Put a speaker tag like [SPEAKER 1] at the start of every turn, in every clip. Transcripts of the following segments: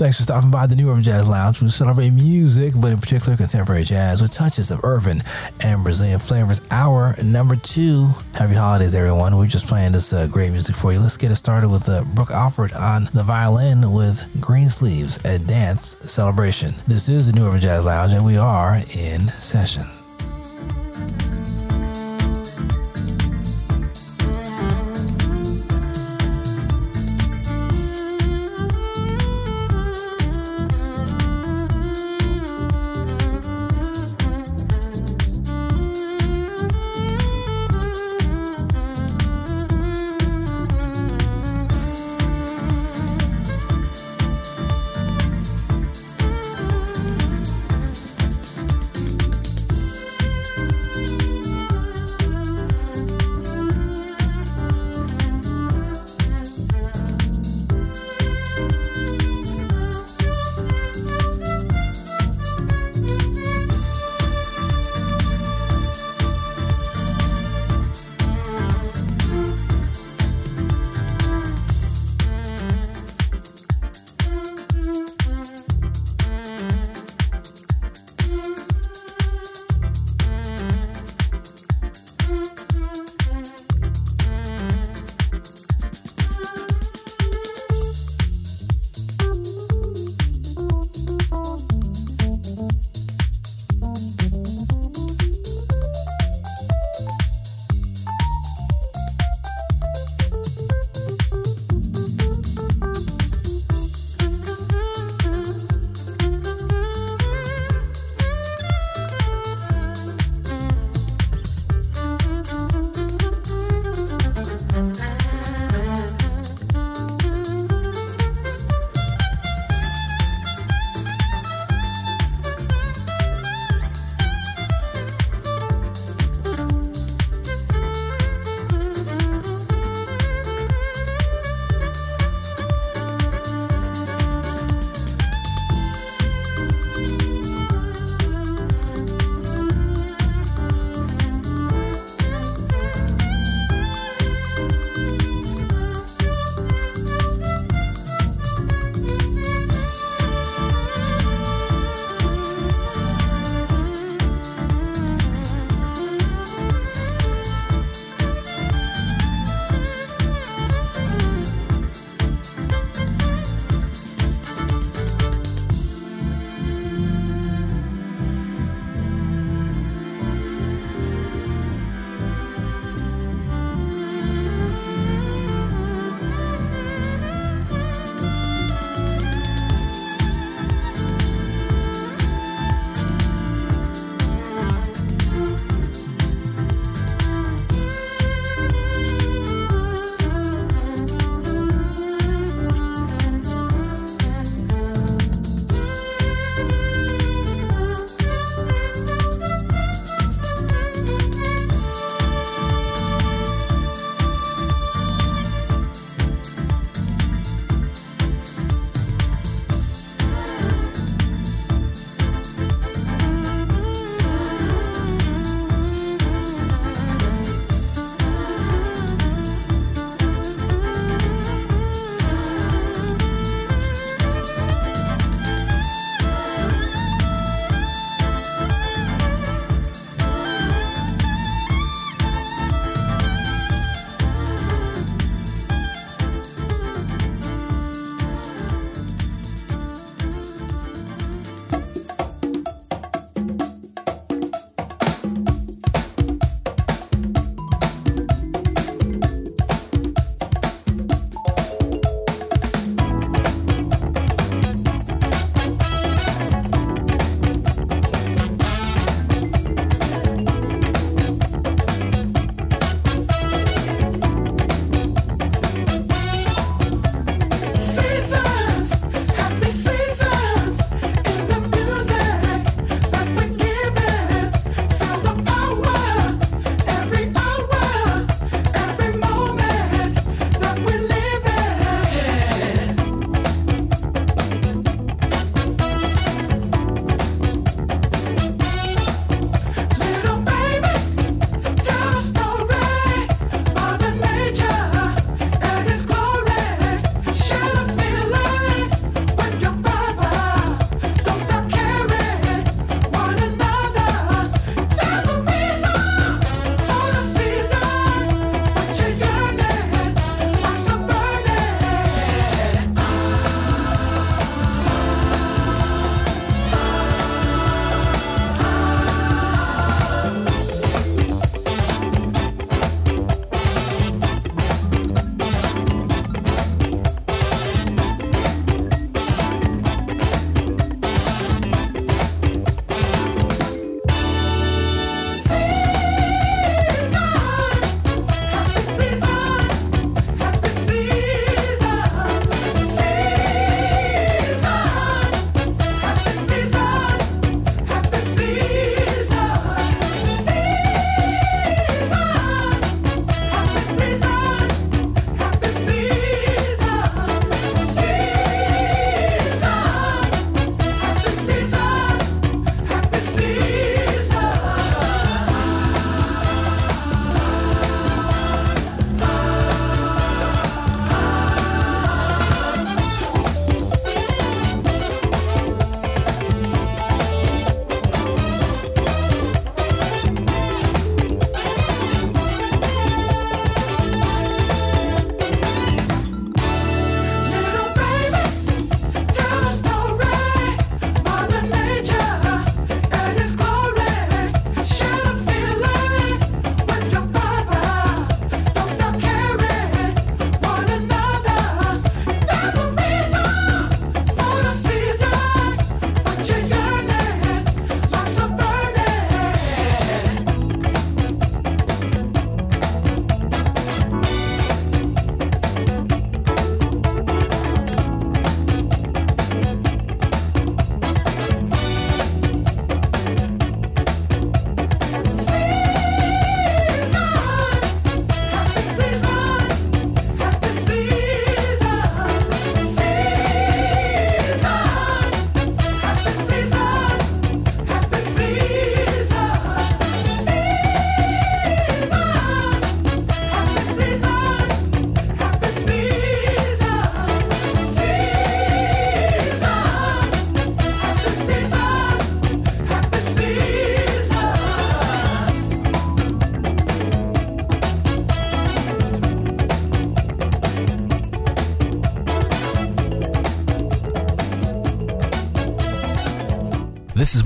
[SPEAKER 1] Thanks for stopping by the New Urban Jazz Lounge. We celebrate music, but in particular contemporary jazz with touches of urban and Brazilian flavors. Hour number two. Happy holidays, everyone. We're just playing this uh, great music for you. Let's get it started with uh, Brooke Alford on the violin with Green Sleeves, a dance celebration. This is the New Urban Jazz Lounge, and we are in session.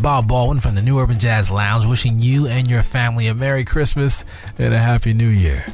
[SPEAKER 1] Bob Baldwin from the New Urban Jazz Lounge, wishing you and your family a Merry Christmas and a Happy New Year.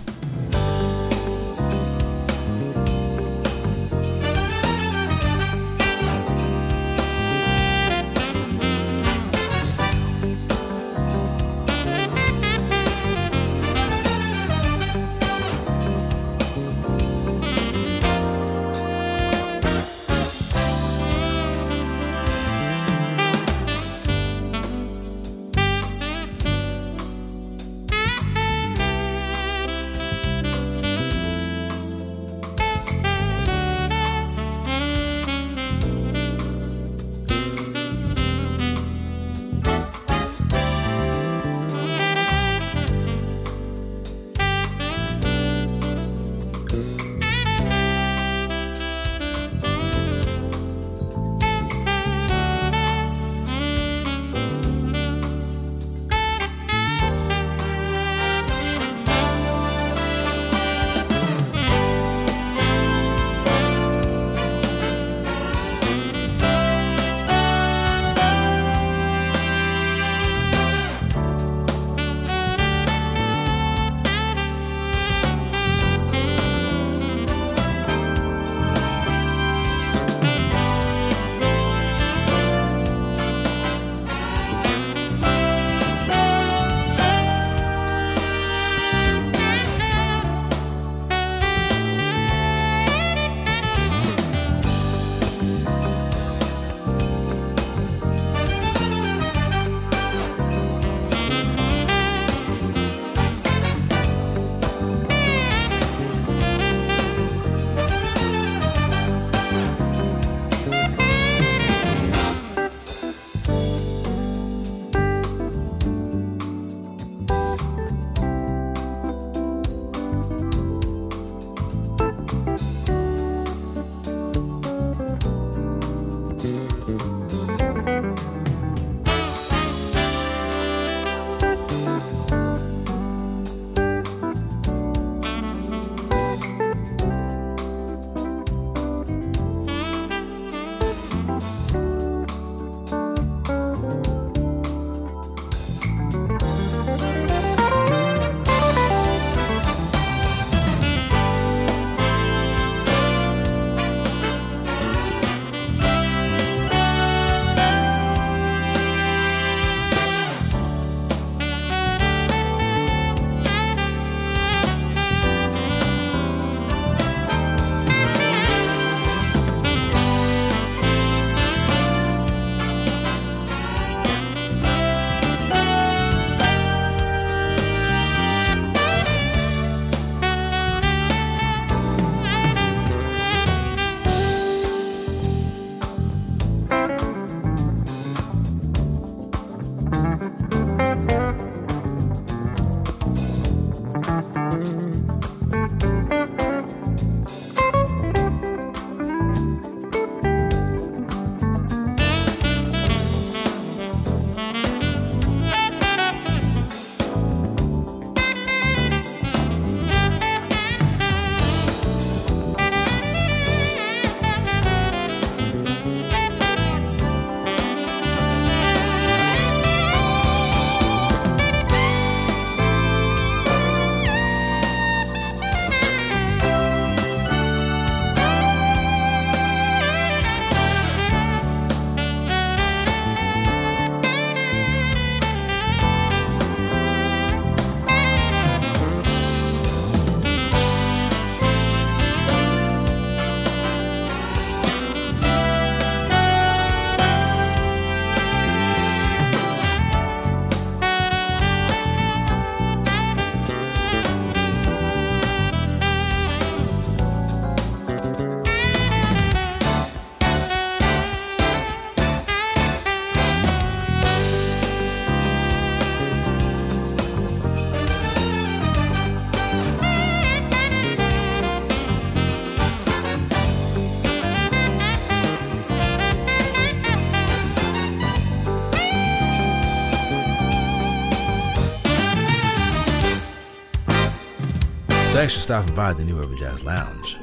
[SPEAKER 1] Thanks for stopping by the New Urban Jazz Lounge.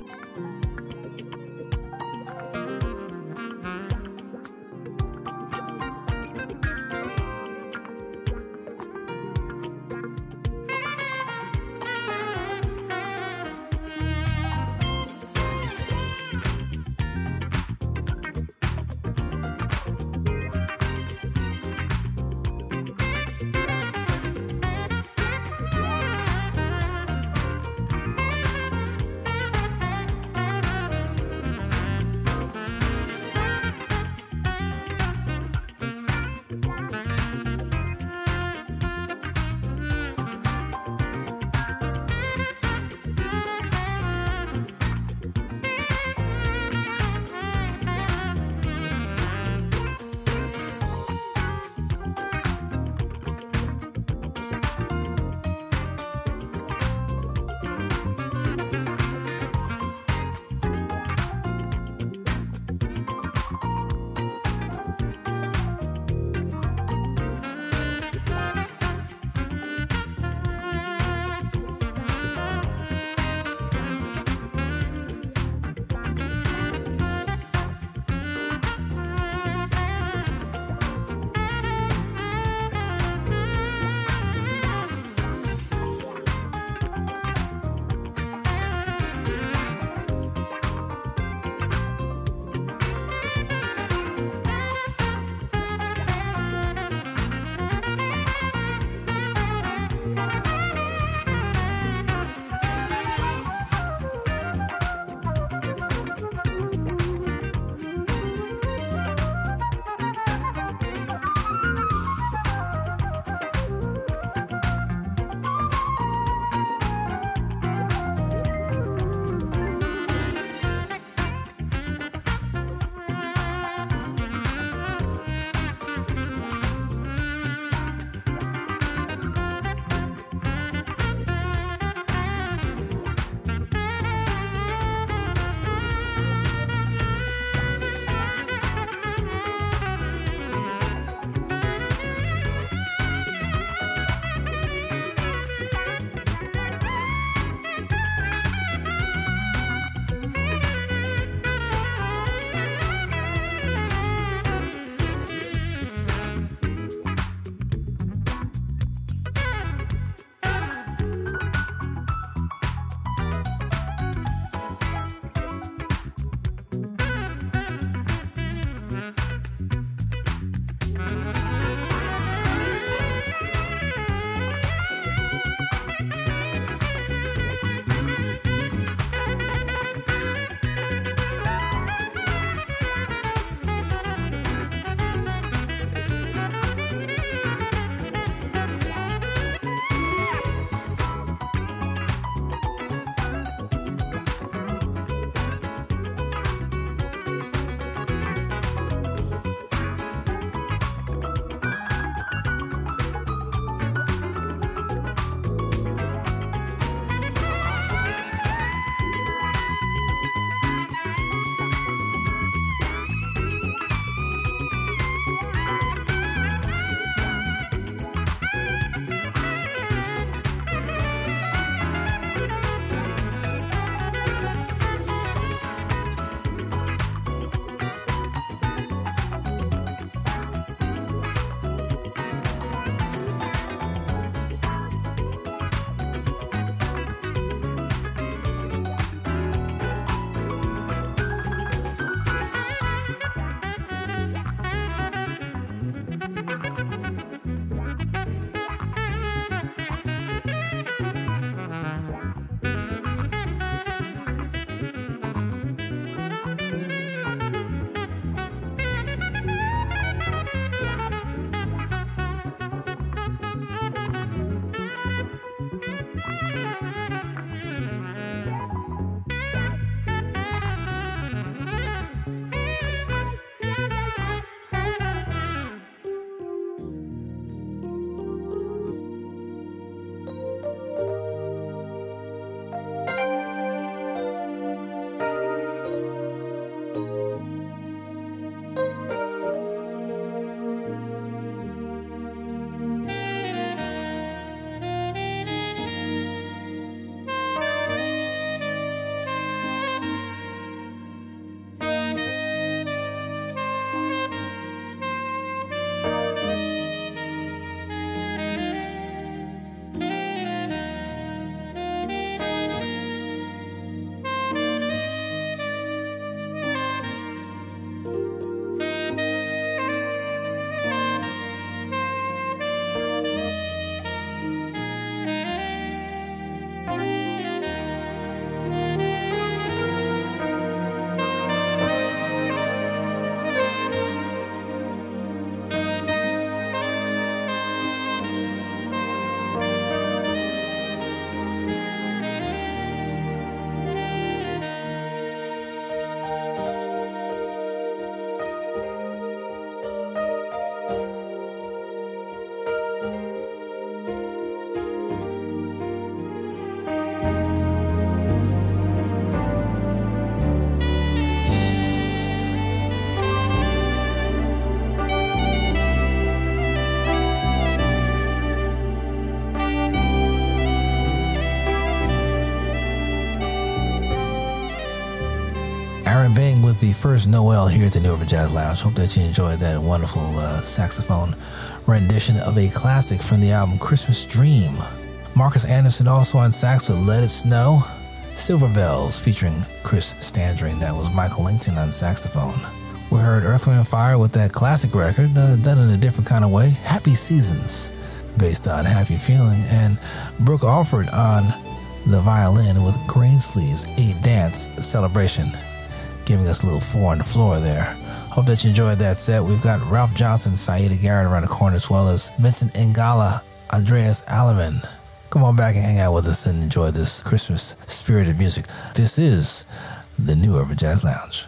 [SPEAKER 1] The first Noel here at the New Urban Jazz Lounge. Hope that you enjoyed that wonderful uh, saxophone rendition of a classic from the album Christmas Dream. Marcus Anderson also on sax with Let It Snow. Silver Bells featuring Chris Standring. That was Michael Lington on saxophone. We heard Earth, Wind, and Fire with that classic record, uh, done in a different kind of way. Happy Seasons, based on Happy Feeling. And Brooke Alford on the violin with Green Sleeves, a dance celebration, giving us a little four on the floor there. Hope that you enjoyed that set. We've got Ralph Johnson, Siedah Garrett around the corner, as well as Vincent Ingala, Andreas Alleman. Come on back and hang out with us and enjoy this Christmas spirited music. This is the New Urban Jazz Lounge.